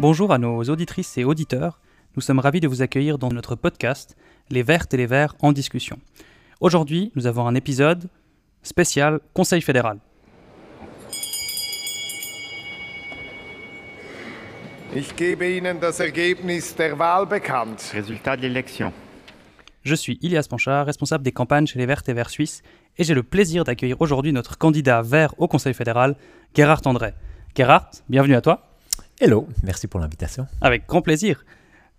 Bonjour à nos auditrices et auditeurs. Nous sommes ravis de vous accueillir dans notre podcast Les Vertes et les Verts en discussion. Aujourd'hui, nous avons un épisode spécial Conseil fédéral. Ich gebe Ihnen das Ergebnis der Wahl bekannt. Résultat de l'élection. Je suis Ilias Panchard, responsable des campagnes chez les Verts et Verts Suisses, et j'ai le plaisir d'accueillir aujourd'hui notre candidat vert au Conseil fédéral, Gerhard André. Gerhard, bienvenue à toi. Hello, merci pour l'invitation. Avec grand plaisir.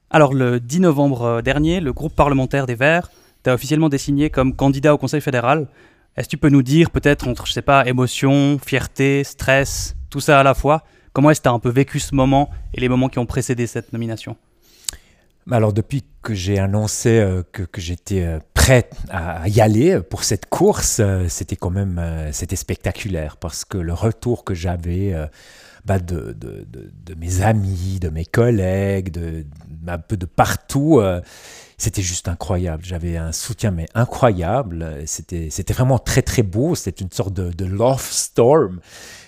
Alors, le 10 novembre euh, dernier, le groupe parlementaire des Verts t'a officiellement désigné comme candidat au Conseil fédéral. Est-ce que tu peux nous dire, peut-être entre, je sais pas, émotion, fierté, stress, tout ça à la fois, comment est-ce que tu as un peu vécu ce moment et les moments qui ont précédé cette nomination? Alors, depuis que j'ai annoncé euh, que, que j'étais euh, prêt à y aller pour cette course, c'était quand même c'était spectaculaire parce que le retour que j'avais euh, bah, de, mes amis, de mes collègues, un peu de partout, euh, c'était juste incroyable. J'avais un soutien mais incroyable. C'était c'était vraiment très très beau. C'était une sorte de, love storm.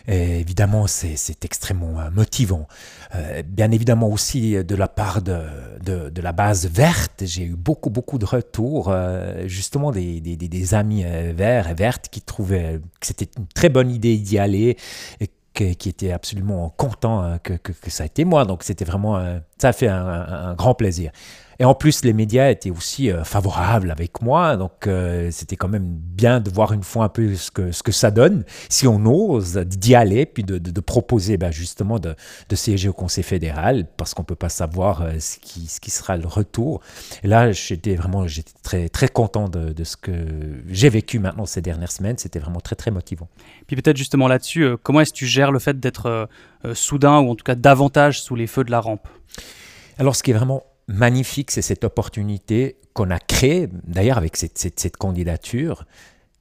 Évidemment, c'est c'est extrêmement euh, motivant. Euh, bien évidemment aussi de la part de, de, la base verte, j'ai eu beaucoup beaucoup de retours, justement des, des, des- amis verts et vertes qui trouvaient que c'était une très bonne idée d'y aller qui étaient absolument contents euh, que, ça a été moi. Donc c'était vraiment, euh, ça a fait un, grand plaisir. Et en plus, les médias étaient aussi euh, favorables avec moi, donc euh, c'était quand même bien de voir une fois un peu ce que, ce que ça donne, si on ose d'y aller, puis de, proposer ben, justement de, de siéger au Conseil fédéral, parce qu'on ne peut pas savoir euh, ce, qui, ce qui sera le retour. Et là, j'étais vraiment j'étais très, très content de, de ce que j'ai vécu maintenant ces dernières semaines, c'était vraiment très, très motivant. Puis peut-être justement là-dessus, comment est-ce que tu gères le fait d'être soudain ou en tout cas davantage sous les feux de la rampe? Alors, ce qui est vraiment magnifique, c'est cette opportunité qu'on a créée, d'ailleurs avec cette, cette- candidature,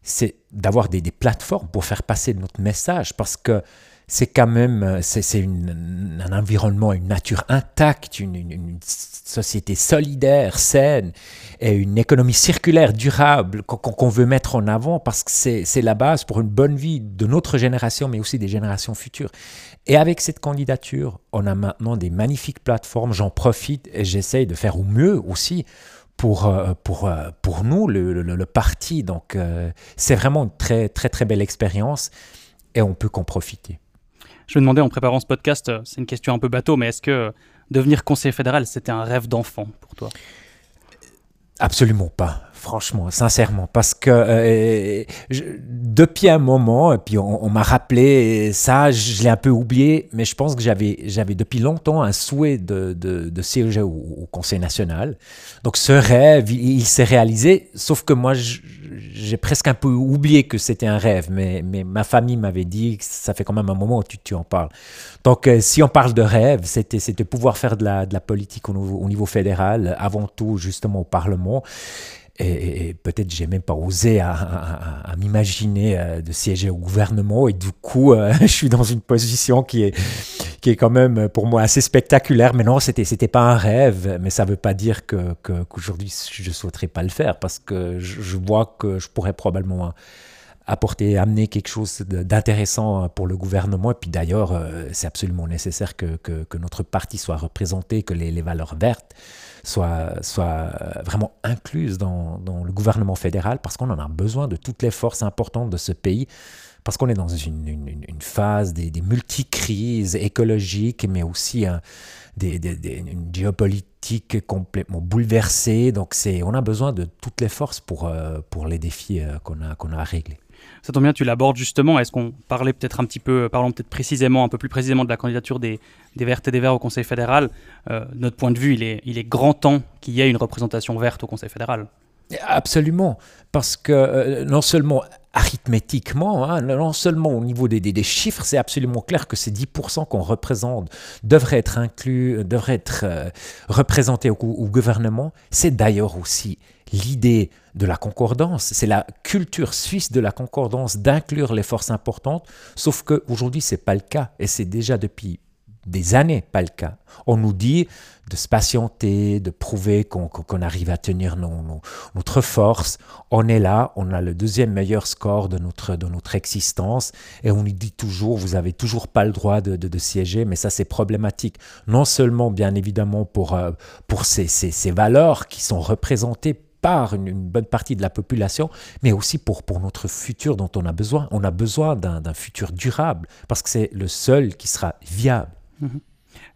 c'est d'avoir des, des plateformes pour faire passer notre message, parce que c'est quand même, euh, c'est un environnement, une nature intacte, une, société solidaire, saine, et une économie circulaire, durable, qu'on veut mettre en avant, parce que c'est la base pour une bonne vie de notre génération, mais aussi des générations futures. Et avec cette candidature, on a maintenant des magnifiques plateformes, j'en profite et j'essaye de faire au mieux aussi pour, euh, pour, euh, pour nous, le, le- parti. Donc c'est vraiment une très très très belle expérience et on peut qu'en profiter. Je me demandais en préparant ce podcast, euh, c'est une question un peu bateau, mais est-ce que euh, devenir conseiller fédéral, c'était un rêve d'enfant pour toi? Absolument pas, franchement, sincèrement, parce que euh, je- depuis un moment, et puis on, on m'a rappelé ça, je l'ai un peu oublié, mais je pense que j'avais j'avais depuis longtemps un souhait de, de, de siéger au, au Conseil national. Donc ce rêve, il, s'est réalisé, sauf que moi, j'ai presque un peu oublié que c'était un rêve, mais, mais ma famille m'avait dit que ça fait quand même un moment où tu, tu en parles. Donc, euh, si on parle de rêve, c'était c'était pouvoir faire de la, de la politique au niveau, au niveau fédéral, avant tout justement au Parlement. Et, peut-être j'ai même pas osé à, m'imaginer euh, de siéger au gouvernement. Et du coup, euh, je suis dans une position qui est, qui est quand même pour moi assez spectaculaire. Mais non, c'était c'était pas un rêve, mais ça veut pas dire que qu'aujourd'hui je souhaiterais pas le faire parce que je, vois que je pourrais probablement apporter, amener quelque chose d'intéressant pour le gouvernement. Et puis d'ailleurs, euh, c'est absolument nécessaire que, que- que notre parti soit représenté, que les, les valeurs vertes soient, soient euh, vraiment incluses dans, le gouvernement fédéral, parce qu'on en a besoin de toutes les forces importantes de ce pays, parce qu'on est dans une, phase des, des multi-crises écologiques, mais aussi des- une géopolitique complètement bouleversée. Donc on a besoin de toutes les forces pour, euh, pour les défis euh, qu'on a, qu'on a à régler. Ça tombe bien, tu l'abordes justement. Est-ce qu'on parlait peut-être un petit peu, parlons peut-être précisément, un peu plus précisément de la candidature des, Vertes et des Verts au Conseil fédéral. Euh, notre point de vue, il est, il est grand temps qu'il y ait une représentation verte au Conseil fédéral. Absolument, parce que euh, non seulement arithmétiquement, hein, non seulement au niveau des, chiffres, c'est absolument clair que ces 10% qu'on représente devraient être inclus, devraient être euh, représentés au, au gouvernement. C'est d'ailleurs aussi l'idée de la concordance, c'est la culture suisse de la concordance d'inclure les forces importantes, sauf qu'aujourd'hui, ce n'est pas le cas, et c'est déjà depuis des années pas le cas. On nous dit de se patienter, de prouver qu'on arrive à tenir notre force. On est là, on a le deuxième meilleur score de notre, de notre existence et on nous dit toujours, vous avez toujours pas le droit de, siéger, mais ça c'est problématique. Non seulement bien évidemment pour, euh, pour ces, ces valeurs qui sont représentées par une, bonne partie de la population, mais aussi pour, pour notre futur dont on a besoin. On a besoin d'un futur durable, parce que c'est le seul qui sera viable.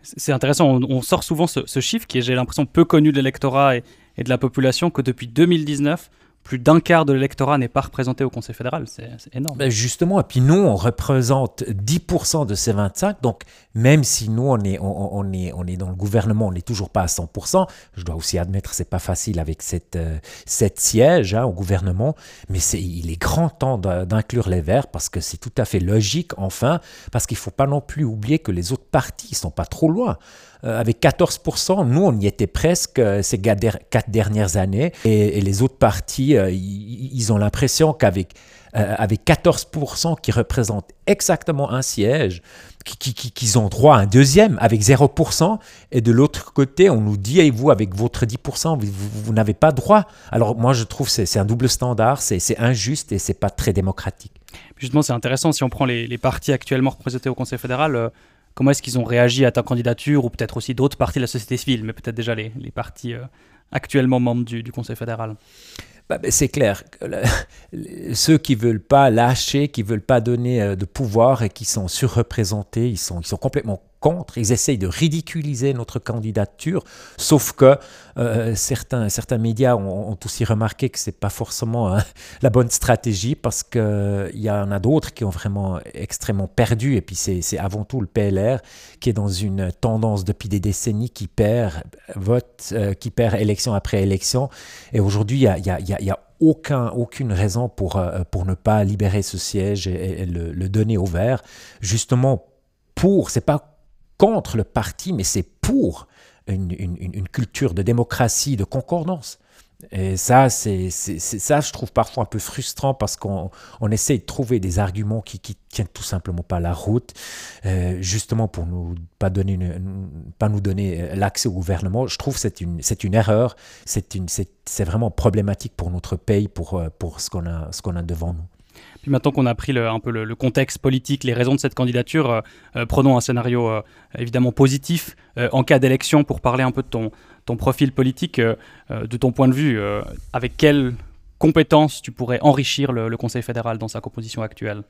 C'est intéressant, on, sort souvent ce, chiffre qui est, j'ai l'impression, peu connu de l'électorat et, et, de la population, que depuis 2019, plus d'un quart de l'électorat n'est pas représenté au Conseil fédéral. C'est énorme. Ben justement, et puis nous, on représente 10% de ces 25. Donc, même si nous, on est, on, est, on est dans le gouvernement, on n'est toujours pas à 100%. Je dois aussi admettre, c'est pas facile avec cette, euh, cette siège hein, au gouvernement. Mais il est grand temps d'inclure les Verts parce que c'est tout à fait logique, enfin, parce qu'il faut pas non plus oublier que les autres partis sont pas trop loin. Euh, avec 14%, nous, on y était presque euh, ces quatre dernières années. Et, les autres partis, euh, ils ont l'impression qu'avec avec 14% qui représentent exactement un siège, qu'ils ont droit à un deuxième avec 0%, et de l'autre côté, on nous dit, et vous, avec votre 10%, vous, n'avez pas droit. Alors moi, je trouve que c'est un double standard, c'est injuste et c'est pas très démocratique. Justement, c'est intéressant, si on prend les, les, partis actuellement représentés au Conseil fédéral, comment est-ce qu'ils ont réagi à ta candidature, ou peut-être aussi d'autres parties de la société civile, mais peut-être déjà les, les partis euh, actuellement membres du, Conseil fédéral? Bah, c'est clair, ceux qui veulent pas lâcher, qui veulent pas donner euh, de pouvoir et qui sont surreprésentés, ils sont, ils sont complètement ils essayent de ridiculiser notre candidature, sauf que euh, certains, certains médias ont, aussi remarqué que ce n'est pas forcément hein, la bonne stratégie parce qu'il y en a d'autres qui ont vraiment extrêmement perdu, et puis c'est avant tout le PLR qui est dans une tendance depuis des décennies qui perd vote, euh, qui perd élection après élection, et aujourd'hui il n'y a, y a, y a aucun, aucune raison pour, euh, pour ne pas libérer ce siège et, le, le, donner au vert, justement pour, c'est pas contre le parti, mais c'est pour une, culture de démocratie, de concordance. Et ça, c'est ça, je trouve parfois un peu frustrant parce qu'on on essaie de trouver des arguments qui, qui tiennent tout simplement pas la route, euh, justement pour nous pas donner, pas nous donner euh, l'accès au gouvernement. Je trouve c'est une c'est une erreur, c'est une c'est vraiment problématique pour notre pays, pour euh, pour ce qu'on a ce qu'on a devant nous. Puis maintenant qu'on a pris un peu le, contexte politique, les raisons de cette candidature, euh, euh, prenons un scénario euh, évidemment positif en cas d'élection pour parler un peu de ton profil politique, de ton point de vue, avec quelles compétences tu pourrais enrichir le Conseil fédéral dans sa composition actuelle?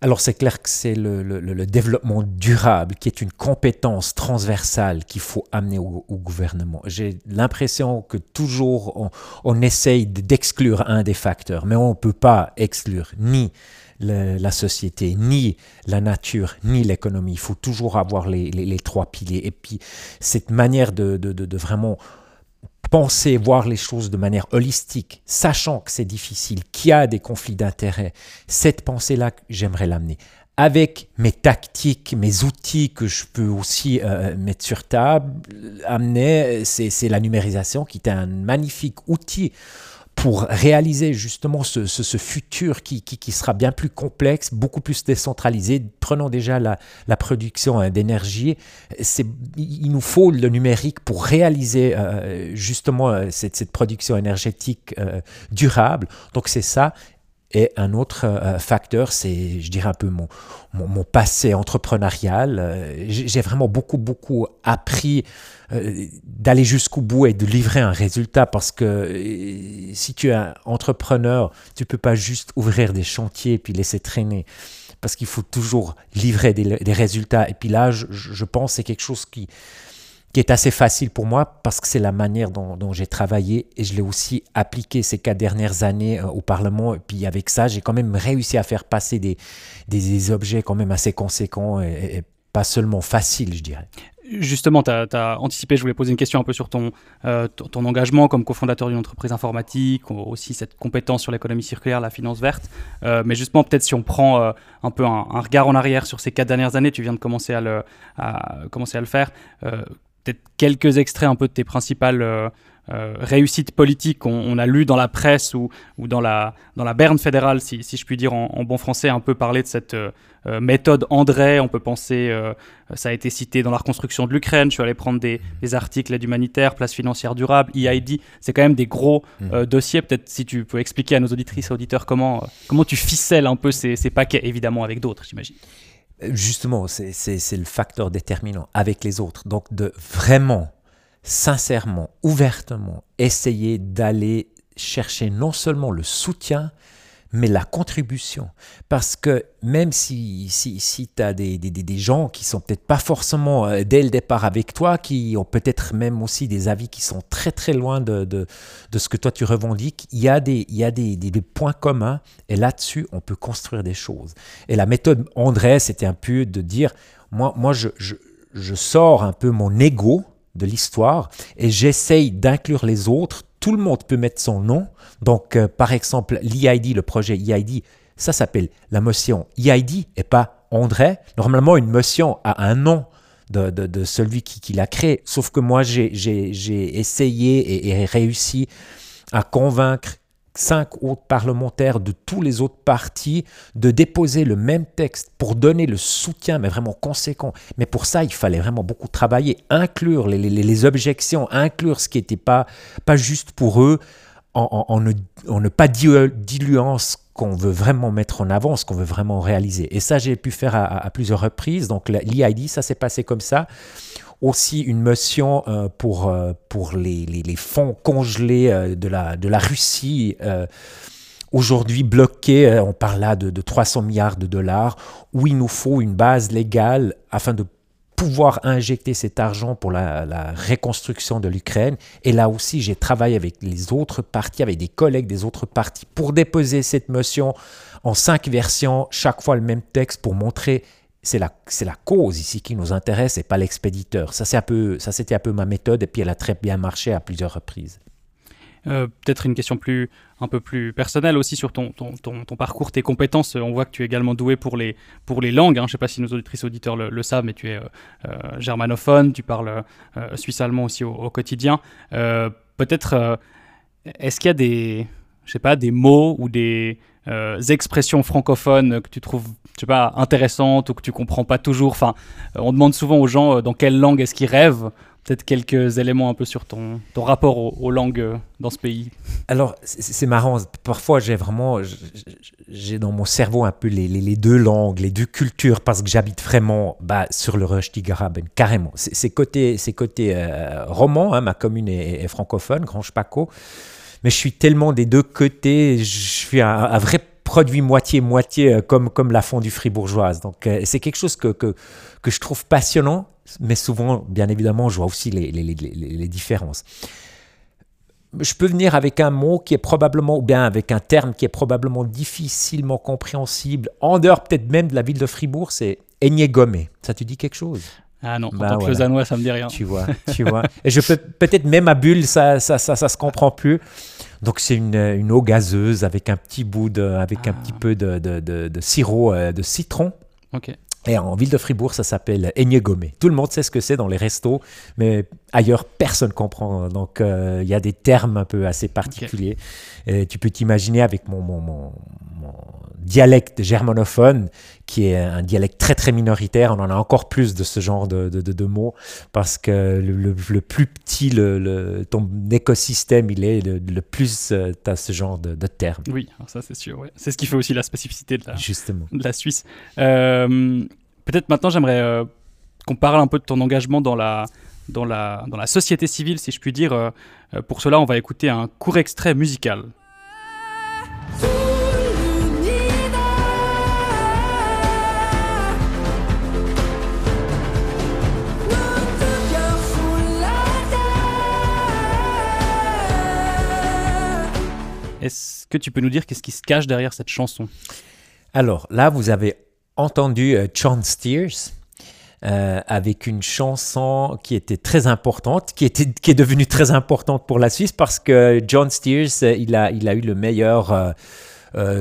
Alors c'est clair que c'est le, développement durable qui est une compétence transversale qu'il faut amener au, gouvernement. J'ai l'impression que toujours on, essaye d'exclure un des facteurs, mais on ne peut pas exclure ni la société, ni la nature, ni l'économie. Il faut toujours avoir les, trois piliers. Et puis cette manière de, de vraiment penser, voir les choses de manière holistique, sachant que c'est difficile, qu'il y a des conflits d'intérêts, cette pensée-là, j'aimerais l'amener. Avec mes tactiques, mes outils que je peux aussi euh, mettre sur table, amener, c'est la numérisation qui est un magnifique outil pour réaliser justement ce, futur qui, sera bien plus complexe, beaucoup plus décentralisé. Prenons déjà la, production hein, d'énergie. Il nous faut le numérique pour réaliser euh, justement euh, cette, production énergétique euh, durable. Donc c'est ça. Et un autre euh, facteur, c'est, je dirais un peu mon, mon, passé entrepreneurial. Euh, j'ai vraiment beaucoup, beaucoup appris euh, d'aller jusqu'au bout et de livrer un résultat parce que si tu es un entrepreneur, tu peux pas juste ouvrir des chantiers et puis laisser traîner parce qu'il faut toujours livrer des, des, résultats. Et puis là, je, je pense que c'est quelque chose qui, qui est assez facile pour moi parce que c'est la manière dont, j'ai travaillé et je l'ai aussi appliqué ces quatre dernières années euh, au Parlement. Et puis avec ça, j'ai quand même réussi à faire passer des, des, objets quand même assez conséquents et, pas seulement faciles, je dirais. Justement, tu as, anticipé, je voulais poser une question un peu sur ton, euh, ton, engagement comme cofondateur d'une entreprise informatique, aussi cette compétence sur l'économie circulaire, la finance verte. Euh, mais justement, peut-être si on prend un peu un, regard en arrière sur ces quatre dernières années, tu viens de commencer à le, commencer à le faire quelques extraits un peu de tes principales euh, réussite politique. On, a lu dans la presse ou, ou dans, la, dans la berne fédérale, si, si je puis dire en, bon français, un peu parler de cette méthode André. On peut penser, ça a été cité dans la reconstruction de l'Ukraine. Je suis allé prendre des, des articles d'aide humanitaire, place financière durable, EID. C'est quand même des gros mmh. dossiers. Peut-être si tu peux expliquer à nos auditrices et auditeurs comment, comment tu ficelles un peu ces, ces paquets, évidemment avec d'autres, j'imagine. Justement, c'est le facteur déterminant avec les autres. Donc de vraiment, sincèrement, ouvertement, essayer d'aller chercher non seulement le soutien, mais la contribution. Parce que même si, si, si tu as des, des, des, gens qui sont peut-être pas forcément euh, dès le départ avec toi, qui ont peut-être même aussi des avis qui sont très très loin de, de, de ce que toi tu revendiques, il y a des, il y a des, des points communs et là-dessus on peut construire des choses. Et la méthode André, c'était un peu de dire, moi, moi je, je, je sors un peu mon ego de l'histoire et j'essaye d'inclure les autres tout le monde peut mettre son nom. Donc, euh, par exemple, l'EID, le projet EID, ça s'appelle la motion EID et pas André. Normalement, une motion a un nom de, celui qui, l'a créé. Sauf que moi, j'ai essayé et, réussi à convaincre cinq autres parlementaires de tous les autres partis de déposer le même texte pour donner le soutien, mais vraiment conséquent. Mais pour ça, il fallait vraiment beaucoup travailler, inclure les, objections, inclure ce qui n'était pas, pas juste pour eux, en, ne, pas diluant ce qu'on veut vraiment mettre en avant, ce qu'on veut vraiment réaliser. Et ça, j'ai pu faire à, à plusieurs reprises. Donc l'EID, ça s'est passé comme ça aussi une motion euh, pour, euh, pour les, les, fonds congelés euh, de, la, de la Russie. Aujourd'hui bloqués, on parle là de, de 300 milliards de dollars, où il nous faut une base légale afin de pouvoir injecter cet argent pour la, la reconstruction de l'Ukraine. Et là aussi, j'ai travaillé avec les autres partis, avec des collègues des autres partis, pour déposer cette motion en cinq versions, chaque fois le même texte, pour montrer c'est la, la cause ici qui nous intéresse et pas l'expéditeur. Ça, c'est un c'était un peu ma méthode et puis elle a très bien marché à plusieurs reprises. Euh, peut-être une question plus, un peu plus personnelle aussi sur ton, ton, ton, parcours, tes compétences. On voit que tu es également doué pour les, pour les langues. Hein. Je ne sais pas si nos auditrices auditeurs le, savent, mais tu es euh, euh, germanophone, tu parles suisse-allemand aussi au, au quotidien. peut-être, est-ce qu'il y a des, je sais pas, des mots ou des, euh, expressions francophones que tu trouves, pas, intéressantes ou que tu comprends pas toujours. Enfin, euh, on demande souvent aux gens euh, dans quelle langue est-ce qu'ils rêvent. Peut-être quelques éléments un peu sur ton, ton rapport aux, langues dans ce pays. Alors, c'est marrant. Parfois, j'ai vraiment, j'ai dans mon cerveau un peu les, les, deux langues, les deux cultures, parce que j'habite vraiment bah, sur le Röstigraben, carrément. C'est côté, côté roman, hein, ma commune est, francophone, Grand Paco mais je suis tellement des deux côtés, je suis un, vrai produit moitié-moitié euh, comme, comme la fondue fribourgeoise. Donc euh, c'est quelque chose que, que, que, je trouve passionnant, mais souvent, bien évidemment, je vois aussi les, les, les, les, différences. Je peux venir avec un mot qui est probablement, ou bien avec un terme qui est probablement difficilement compréhensible, en dehors peut-être même de la ville de Fribourg, c'est Gomé. Ça te dit quelque chose? Ah non, en bah tant que lausannois, ça me dit rien. Tu vois, tu vois. Et je peux peut-être même à Bulle, ça, ça, ça, ça se comprend plus. Donc c'est une, une, eau gazeuse avec un petit bout de, avec un petit ah. peu de, de, de, sirop euh, de citron. Ok. Et en ville de Fribourg, ça s'appelle Gomé. Tout le monde sait ce que c'est dans les restos, mais ailleurs, personne comprend. Donc, euh, il y a des termes un peu assez particuliers. Et tu peux t'imaginer avec mon, mon, mon, dialecte germanophone, qui est un dialecte très très minoritaire. On en a encore plus de ce genre de, de, de, mots, parce que le, le, plus petit le, ton écosystème, il est, le, plus euh, tu as ce genre de, termes. Oui, ça c'est sûr. C'est ce qui fait aussi la spécificité de la, Justement. La Suisse. Euh, peut-être maintenant, j'aimerais euh, qu'on parle un peu de ton engagement dans la, dans la, dans la société civile, si je puis dire. pour cela, on va écouter un court extrait musical. Est-ce que tu peux nous dire qu'est-ce qui se cache derrière cette chanson? Alors là, vous avez entendu euh, John Steers. Euh, avec une chanson qui était très importante, qui, était, qui est devenue très importante pour la Suisse parce que John Steers, euh, il a, il a eu le meilleur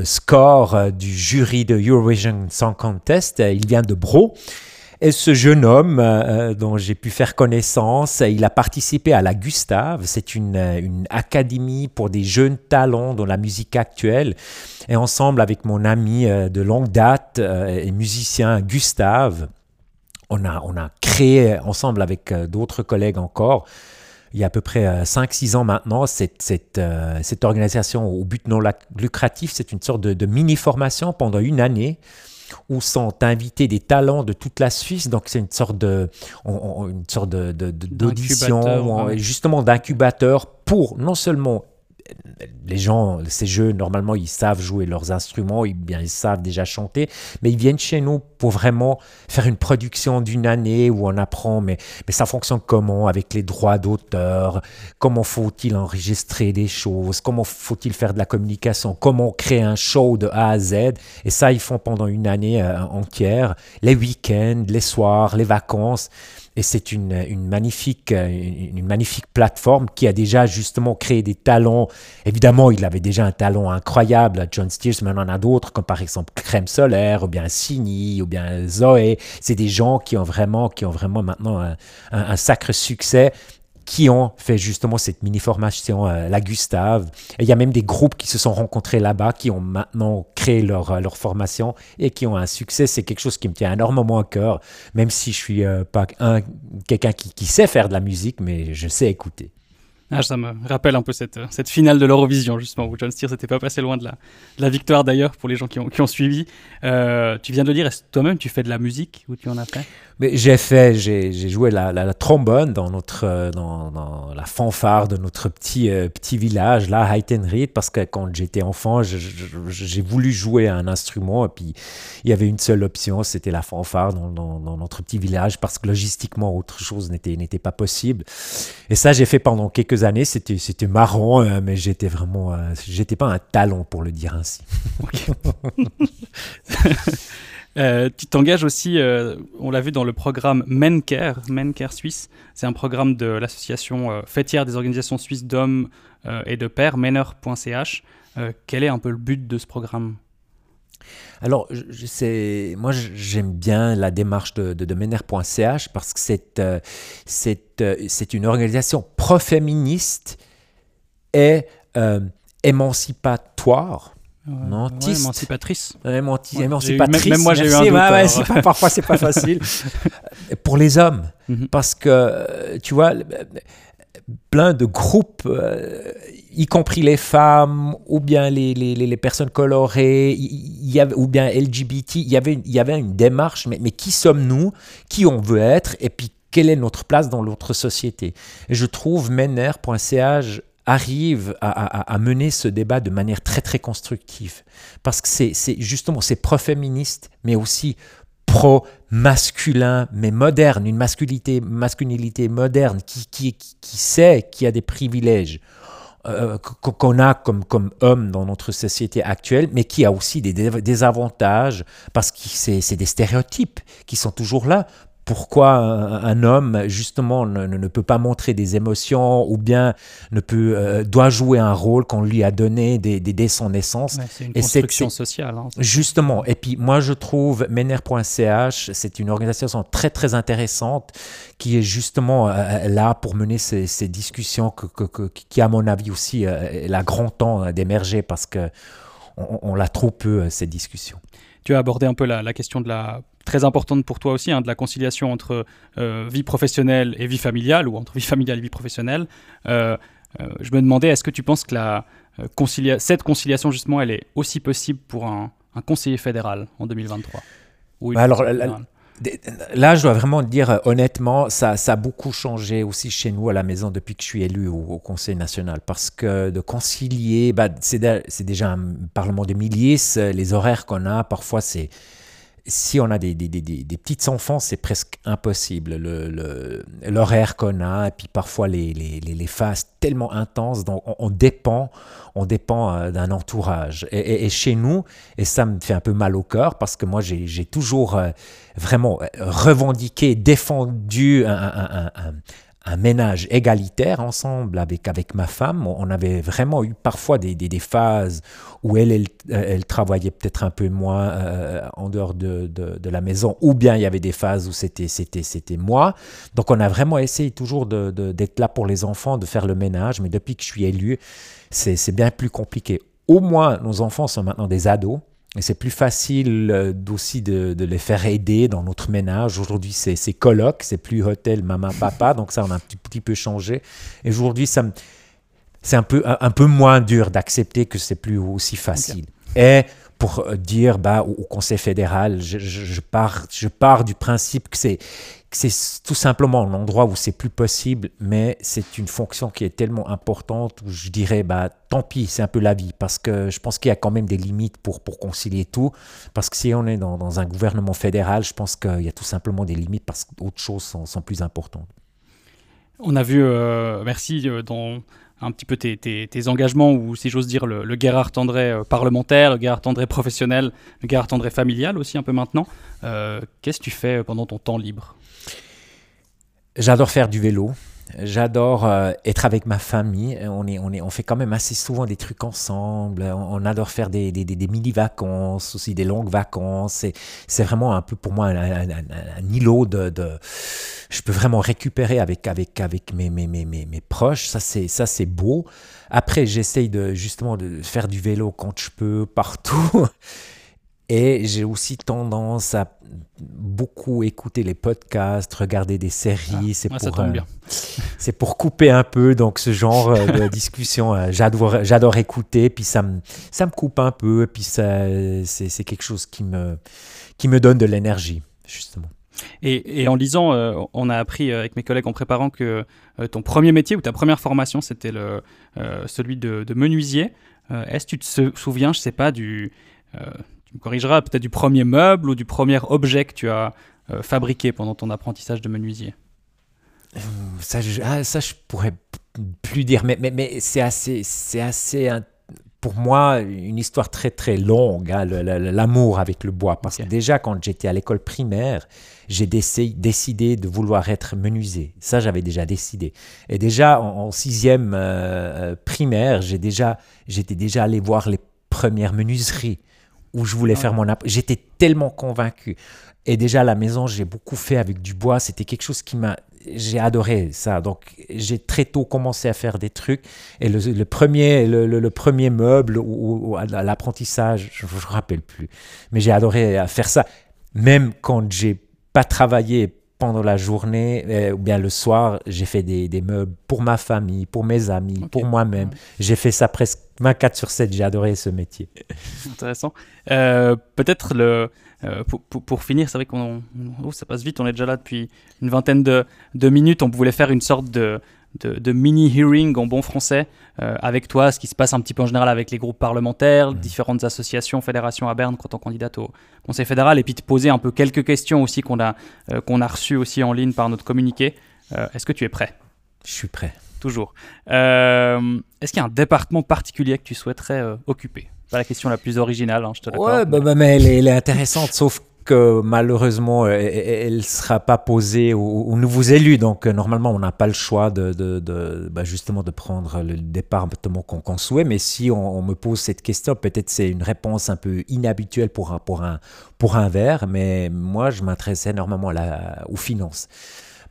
score du jury de Eurovision Song Contest. Il vient de Bro. Et ce jeune homme euh, dont j'ai pu faire connaissance, il a participé à la Gustave. C'est une, une, académie pour des jeunes talents dans la musique actuelle. Et ensemble, avec mon ami de longue date et musicien Gustave, on a, on a créé ensemble avec d'autres collègues encore il y a à peu près 5-6 ans maintenant, cette, cette, cette, organisation au but non lucratif, c'est une sorte de, de mini-formation pendant une année où sont invités des talents de toute la Suisse. Donc c'est une sorte de, une sorte de, d'audition, justement d'incubateur pour non seulement les gens, ces jeux, normalement, ils savent jouer leurs instruments, ils, bien, ils savent déjà chanter, mais ils viennent chez nous pour vraiment faire une production d'une année où on apprend, mais, ça fonctionne comment avec les droits d'auteur, comment faut-il enregistrer des choses, comment faut-il faire de la communication, comment créer un show de A à Z? Et ça, ils font pendant une année euh, entière, les week-ends, les soirs, les vacances. Et c'est une, une, magnifique, une, magnifique plateforme qui a déjà justement créé des talents. Évidemment, il avait déjà un talent incroyable, John Steers, mais on en a d'autres, comme par exemple Crème Solaire, ou bien Sini, ou bien Zoé. C'est des gens qui ont vraiment, qui ont vraiment maintenant un, un sacré succès qui ont fait justement cette mini-formation, euh, la Gustave. Et il y a même des groupes qui se sont rencontrés là-bas, qui ont maintenant créé leur, euh, leur formation et qui ont un succès. C'est quelque chose qui me tient énormément à cœur, même si je suis euh, pas un, quelqu'un qui, qui sait faire de la musique, mais je sais écouter. Ah, ça me rappelle un peu cette, cette finale de l'Eurovision, justement, où John Steers n'était pas passé loin de la, la victoire d'ailleurs, pour les gens qui ont, qui ont suivi. Euh, tu viens de le dire, est-ce toi-même tu fais de la musique ou tu en as fait? Mais j'ai fait, j'ai, joué la, la, trombone dans notre, euh, dans, dans, la fanfare de notre petit, euh, petit village, là, Heitenried, parce que quand j'étais enfant, j'ai voulu jouer un instrument, et puis il y avait une seule option, c'était la fanfare dans, dans, dans, notre petit village, parce que logistiquement, autre chose n'était, n'était pas possible. Et ça, j'ai fait pendant quelques années, c'était, c'était marrant, euh, mais j'étais vraiment, j'étais pas un talent, pour le dire ainsi. Euh, tu t'engages aussi, euh, on l'a vu dans le programme MENCARE, MENCARE Suisse. C'est un programme de l'association euh, fêtière des organisations suisses d'hommes et de pères, mener.ch. quel est un peu le but de ce programme? Alors, je, moi, j'aime bien la démarche de, de, parce que c'est, c'est, une organisation pro-féministe et émancipatoire non, émancipatrice. émancipatrice. Même, moi, j'ai eu un doute. pas, parfois, c'est pas facile. Pour les hommes, mhm. parce que, euh, tu vois, plein de groupes, euh, y compris les femmes ou bien les, les, les personnes colorées, y avait, ou bien LGBT, il y avait, y avait une démarche, mais, mais qui sommes-nous? Qui on veut être? Et puis, quelle est notre place dans l'autre société? Et je trouve mener.ch arrive à, mener ce débat de manière très très constructive. Parce que c'est justement, c'est pro-féministe, mais aussi pro-masculin, mais moderne, une masculinité, masculinité moderne qui, qui, qui sait qu'il y a des privilèges euh, qu'on a comme, comme homme dans notre société actuelle, mais qui a aussi des désavantages parce que c'est des stéréotypes qui sont toujours là pourquoi un, homme justement ne, peut pas montrer des émotions ou bien ne peut euh, doit jouer un rôle qu'on lui a donné dès, dès, son naissance. c'est une construction sociale. Hein, justement. Et puis moi je trouve mener.ch c'est une organisation très très intéressante qui est justement euh, là pour mener ces, discussions qui à mon avis aussi euh, a grand temps d'émerger parce que on, l'a trop peu ces discussions. Tu as abordé un peu la question de la très importante pour toi aussi, hein, de la conciliation entre euh, vie professionnelle et vie familiale, ou entre vie familiale et vie professionnelle. Euh, euh, je me demandais, est-ce que tu penses que la, cette conciliation, justement, elle est aussi possible pour un, conseiller fédéral en 2023 bah alors, Là, je dois vraiment dire honnêtement, ça, ça, a beaucoup changé aussi chez nous à la maison depuis que je suis élu au, Conseil national. Parce que de concilier, bah, c'est déjà un parlement de milliers, les horaires qu'on a, parfois c'est si on a des, des, des, petites enfants, c'est presque impossible. L'horaire le, qu'on a, et puis parfois les, les, les, phases tellement intenses, donc on, dépend, on dépend euh, d'un entourage. Et, chez nous, et ça me fait un peu mal au cœur, parce que moi j'ai toujours euh, vraiment revendiqué, défendu un ménage égalitaire ensemble avec, avec ma femme. On avait vraiment eu parfois des, des, phases où elle, elle, travaillait peut-être un peu moins euh, en dehors de, de, de, la maison, ou bien il y avait des phases où c'était, moi. Donc on a vraiment essayé toujours d'être là pour les enfants, de faire le ménage, mais depuis que je suis élu, c'est bien plus compliqué. Au moins, nos enfants sont maintenant des ados. Et c'est plus facile euh, aussi de, les faire aider dans notre ménage. Aujourd'hui, c'est coloc, c'est plus hôtel, maman, papa. Donc ça, on a un petit, peu changé. Et aujourd'hui, c'est un peu, un, peu moins dur d'accepter que c'est plus aussi facile. Et pour euh, dire bah, au, Conseil fédéral, je, pars, je pars du principe que c'est tout simplement un endroit où c'est plus possible, mais c'est une fonction qui est tellement importante où je dirais, bah, tant pis, c'est un peu la vie, parce que je pense qu'il y a quand même des limites pour, pour concilier tout, parce que si on est dans, un gouvernement fédéral, je pense qu'il y a tout simplement des limites parce que d'autres choses sont, sont, plus importantes. On a vu, euh, merci, euh, dans un petit peu tes, tes, engagements, ou si j'ose dire, le, le Gérard Tendré euh, parlementaire, le Gérard Tendré professionnel, le Gérard Tendré familial aussi un peu maintenant. Qu'est-ce que tu fais pendant ton temps libre? J'adore faire du vélo. J'adore euh, être avec ma famille. On, est, on, est, on fait quand même assez souvent des trucs ensemble. On, adore faire des, des, des, mini-vacances, aussi des longues vacances. C'est vraiment un peu pour moi un, îlot de, de, Je peux vraiment récupérer avec, avec, avec mes, mes, mes, mes, proches. Ça, c'est beau. Après, j'essaye de, justement de faire du vélo quand je peux, partout. Et j'ai aussi tendance à beaucoup écouter les podcasts, regarder des séries. Ah, c'est pour, euh, c'est pour couper un peu. Donc ce genre euh, de discussion, euh, j'adore, j'adore écouter. Puis ça me, ça me coupe un peu. Puis ça, c'est, c'est quelque chose qui me, qui me donne de l'énergie, justement. Et, et, en lisant, on a appris avec mes collègues en préparant que ton premier métier ou ta première formation, c'était le, celui de, de menuisier. Est-ce que tu te souviens, je sais pas, du, tu me corrigeras, peut-être du premier meuble ou du premier objet que tu as euh, fabriqué pendant ton apprentissage de menuisier euh, ça, je, ah, ça, je pourrais plus dire, mais, mais, mais c'est assez, c'est assez, pour moi, une histoire très très longue, hein, l'amour avec le bois. Parce que déjà, quand j'étais à l'école primaire, j'ai décidé de vouloir être menuisier. Ça, j'avais déjà décidé. Et déjà, en, sixième euh, primaire, j'ai déjà, j'étais déjà allé voir les premières menuiseries où je voulais faire mon J'étais tellement convaincu. Et déjà à la maison, j'ai beaucoup fait avec du bois. C'était quelque chose qui m'a. J'ai adoré ça. Donc j'ai très tôt commencé à faire des trucs. Et le, premier, le, premier meuble ou, l'apprentissage, je ne me rappelle plus. Mais j'ai adoré faire ça. Même quand j'ai pas travaillé pendant la journée euh, ou bien le soir, j'ai fait des, des, meubles pour ma famille, pour mes amis, pour moi-même. J'ai fait ça presque 24 sur 7. J'ai adoré ce métier. Intéressant. Euh, peut-être le, euh, pour, pour, finir, c'est vrai qu'on oh, ça passe vite, on est déjà là depuis une vingtaine de, de minutes. On voulait faire une sorte de, de, mini-hearing en bon français euh, avec toi, ce qui se passe un petit peu en général avec les groupes parlementaires, mmh. différentes associations, fédérations à Berne quand on candidate au Conseil fédéral, et puis te poser un peu quelques questions aussi qu'on a, euh, qu'on a reçues aussi en ligne par notre communiqué. Euh, est-ce que tu es prêt? Je suis prêt. Toujours. Est-ce qu'il y a un département particulier que tu souhaiterais occuper? Pas la question la plus originale, hein, je te. Ouais, bah, bah, mais elle est, elle est intéressante, sauf que malheureusement, euh, elle ne sera pas posée aux, nouveaux élus. Donc, euh, normalement, on n'a pas le choix de, bah, justement de prendre le département qu'on souhaite. Mais si on, me pose cette question, peut-être c'est une réponse un peu inhabituelle pour, pour, un, pour un verre. Mais moi, je m'intéresse énormément à la, aux finances.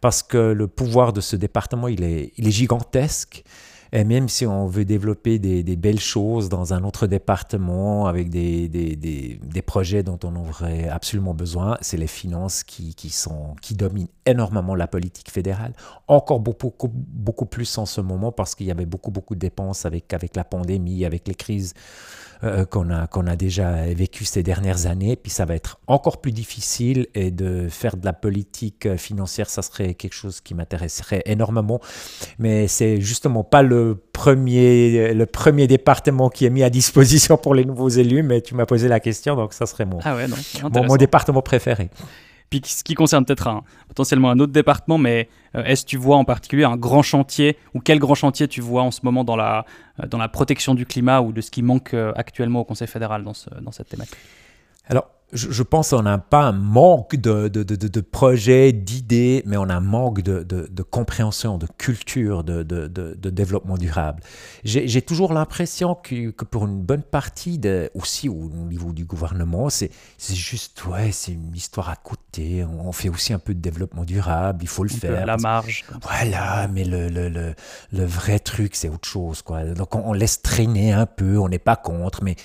Parce que le pouvoir de ce département, il est gigantesque. Et même si on veut développer des, belles choses dans un autre département avec des, projets dont on aurait absolument besoin, c'est les finances qui, dominent énormément la politique fédérale. Encore beaucoup, plus en ce moment parce qu'il y avait beaucoup, beaucoup de dépenses avec la pandémie, avec les crises euh, qu'on a, qu'on a déjà vécu ces dernières années. Puis ça va être encore plus difficile et de faire de la politique euh, financière, ça serait quelque chose qui m'intéresserait énormément. Mais c'est justement pas le premier, le premier département qui est mis à disposition pour les nouveaux élus, mais tu m'as posé la question, donc ça serait mon, ah ouais, non, mon département préféré. Puis ce qui concerne peut-être potentiellement un autre département, mais euh, est-ce que tu vois en particulier un grand chantier, ou quel grand chantier tu vois en ce moment dans la, euh, dans la protection du climat ou de ce qui manque euh, actuellement au Conseil fédéral dans, ce, dans cette thématique? Alors, je, pense qu'on n'a pas un manque de, de, de, de projets, d'idées, mais on a un manque de, compréhension, de culture, de, développement durable. J'ai toujours l'impression que, que, pour une bonne partie, aussi au niveau du gouvernement, c'est juste, ouais, c'est une histoire à côté. On fait aussi un peu de développement durable, il faut le faire. À la marge. Voilà, mais le, le, le, le, vrai truc, c'est autre chose. Quoi. Donc on, on laisse traîner un peu, on n'est pas contre, mais,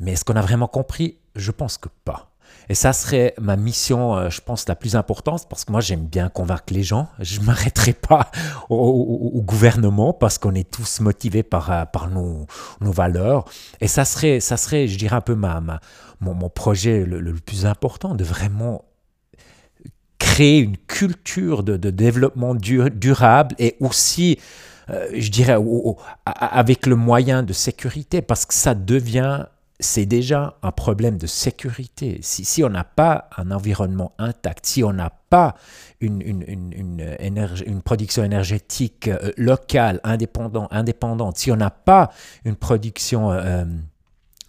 mais est-ce qu'on a vraiment compris? Je pense que pas. Et ça serait ma mission, euh, je pense, la plus importante, parce que moi, j'aime bien convaincre les gens. Je ne m'arrêterai pas au, gouvernement, parce qu'on est tous motivés par, euh, nos, valeurs. Et ça serait, ça serait, je dirais, un peu mon, projet le, plus important, de vraiment créer une culture de, développement durable et aussi, euh, je dirais, avec le moyen de sécurité, parce que ça devient c'est déjà un problème de sécurité. Si, on n'a pas un environnement intact, si on n'a pas une, une, production énergétique euh, locale, indépendante, indépendante, si on n'a pas une production euh,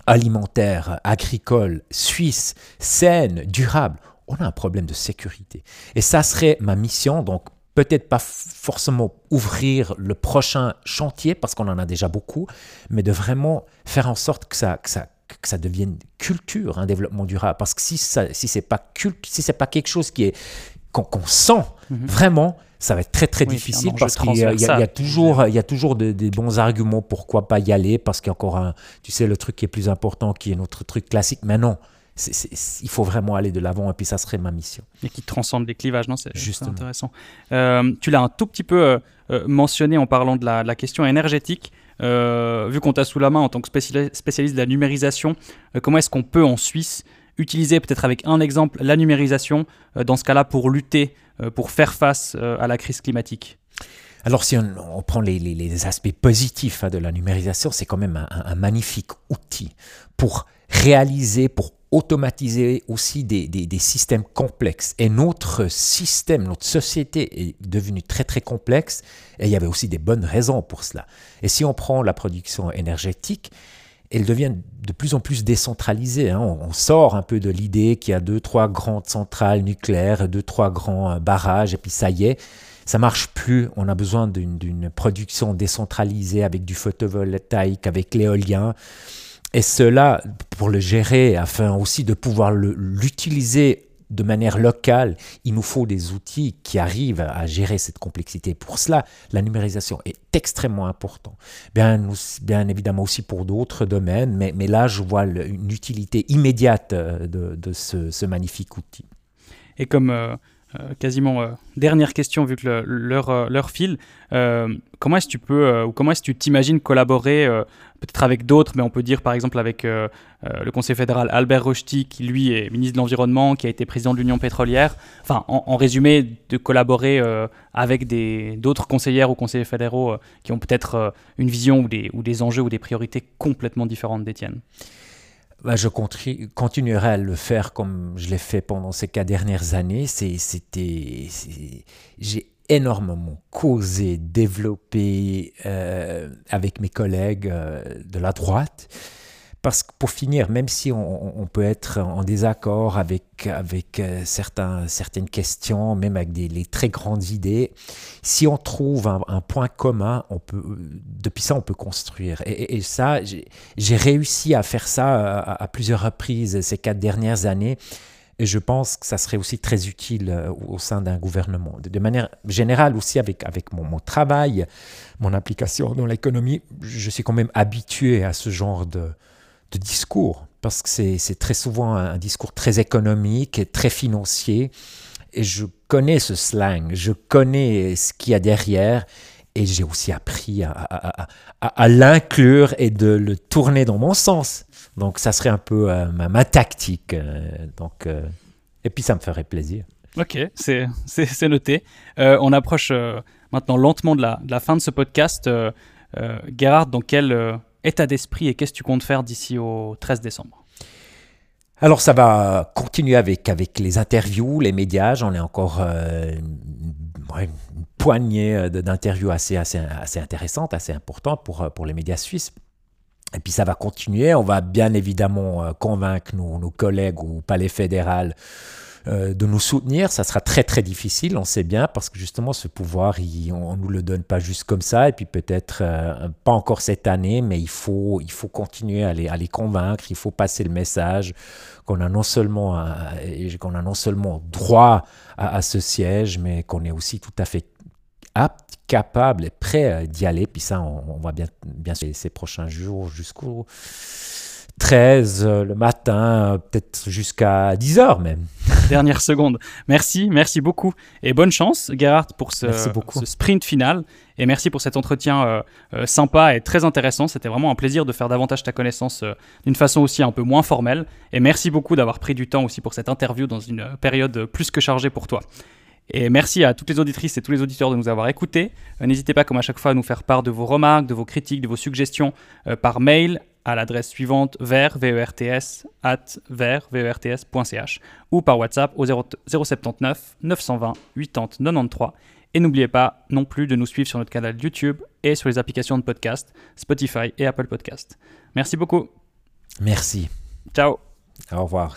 alimentaire, agricole, suisse, saine, durable, on a un problème de sécurité. Et ça serait ma mission, donc peut-être pas forcément ouvrir le prochain chantier, parce qu'on en a déjà beaucoup, mais de vraiment faire en sorte que ça, que ça, que ça devienne culture, un développement durable. Parce que si, ça, si ce n'est pas, si c'est pas quelque chose qui est qu'on sent mhm. vraiment, ça va être très très difficile parce qu'il y, a toujours, il y a toujours des, bons arguments pourquoi pas y aller parce qu'il y a encore un, tu sais, le truc qui est plus important qui est notre truc classique. Mais non, il faut vraiment aller de l'avant et puis ça serait ma mission. Et qui transcende les clivages, non C'est intéressant. Euh, tu l'as un tout petit peu euh, euh, mentionné en parlant de la, de la question énergétique. Euh, vu qu'on t'a sous la main en tant que spécialiste de la numérisation, euh, comment est-ce qu'on peut en Suisse utiliser peut-être avec un exemple la numérisation euh, dans ce cas-là pour lutter, pour faire face à la crise climatique? Alors si on, prend les, aspects positifs hein, de la numérisation, c'est quand même un, magnifique outil pour réaliser, pour automatiser aussi des, des, systèmes complexes. Et notre système, notre société est devenue très très complexe et il y avait aussi des bonnes raisons pour cela. Et si on prend la production énergétique, elle devient de plus en plus décentralisée. Hein. On, sort un peu de l'idée qu'il y a deux, trois grandes centrales nucléaires, deux, trois grands euh, barrages, et puis ça y est, ça marche plus. On a besoin d'une production décentralisée avec du photovoltaïque, avec l'éolien. Et cela, pour le gérer, afin aussi de pouvoir l'utiliser de manière locale, il nous faut des outils qui arrivent à gérer cette complexité. Pour cela, la numérisation est extrêmement importante. Bien, bien évidemment aussi pour d'autres domaines, mais, là, je vois une utilité immédiate euh, de, ce, magnifique outil. Et comme euh, quasiment euh, dernière question vu que leur, leur file. Euh, comment est-ce que tu peux ou comment est-ce que tu t'imagines collaborer peut-être avec d'autres, mais on peut dire par exemple avec le Conseil fédéral Albert Rochety qui lui est ministre de l'environnement, qui a été président de l'Union pétrolière. Enfin, en, résumé, de collaborer avec d'autres conseillères ou conseillers fédéraux qui ont peut-être une vision ou des, ou des enjeux ou des priorités complètement différentes des tiennes. Bah, je continuerai à le faire comme je l'ai fait pendant ces quatre dernières années. C'était, j'ai énormément causé, développé euh, avec mes collègues euh, de la droite. Parce que pour finir, même si on, peut être en désaccord avec, avec euh, certains, certaines questions, même avec des les très grandes idées, si on trouve un, point commun, on peut, depuis ça, on peut construire. Et, ça, j'ai réussi à faire ça à, plusieurs reprises ces quatre dernières années. Et je pense que ça serait aussi très utile euh, au sein d'un gouvernement. De manière générale aussi avec, avec mon, mon travail, mon implication dans l'économie, je suis quand même habitué à ce genre de, de discours, parce que c'est très souvent un, discours très économique et très financier. Et je connais ce slang, je connais ce qu'il y a derrière, et j'ai aussi appris à, à, à, l'inclure et de le tourner dans mon sens. Donc ça serait un peu euh, ma, ma, tactique. Euh, donc, euh, et puis ça me ferait plaisir. Ok, c'est noté. on approche maintenant lentement de la, fin de ce podcast. Gerhard, dans quel état d'esprit et qu'est-ce que tu comptes faire d'ici au 13 décembre? Alors ça va continuer avec, avec les interviews, les médias. J'en ai encore euh, une, poignée euh, d'interviews assez, assez, assez intéressantes, assez importantes pour, euh, pour les médias suisses. Et puis ça va continuer. On va bien évidemment convaincre nos, nos collègues au Palais fédéral euh, de nous soutenir. Ça sera très très difficile, on sait bien, parce que justement ce pouvoir, il, on ne nous le donne pas juste comme ça. Et puis peut-être euh, pas encore cette année, mais il faut, il faut continuer à les, à les convaincre. Il faut passer le message qu'on a non seulement, qu'on a non seulement droit à, à ce siège, mais qu'on est aussi tout à fait apte, capable et prêt d'y aller. Puis ça, on, on va bien, bien ces, ces prochains jours jusqu'au 13 euh, le matin, euh, peut-être jusqu'à 10 heures même. Dernière seconde. Merci, merci beaucoup. Et bonne chance, Gerhard, pour ce, sprint final. Et merci pour cet entretien euh, euh, sympa et très intéressant. C'était vraiment un plaisir de faire davantage ta connaissance euh, d'une façon aussi un peu moins formelle. Et merci beaucoup d'avoir pris du temps aussi pour cette interview dans une période plus que chargée pour toi. Et merci à toutes les auditrices et tous les auditeurs de nous avoir écoutés. N'hésitez pas, comme à chaque fois, à nous faire part de vos remarques, de vos critiques, de vos suggestions par mail à l'adresse suivante vers verts at vers verts.ch ou par WhatsApp au 0 079 920 80 93. Et n'oubliez pas non plus de nous suivre sur notre canal YouTube et sur les applications de podcast Spotify et Apple Podcast. Merci beaucoup. Merci. Ciao. Au revoir.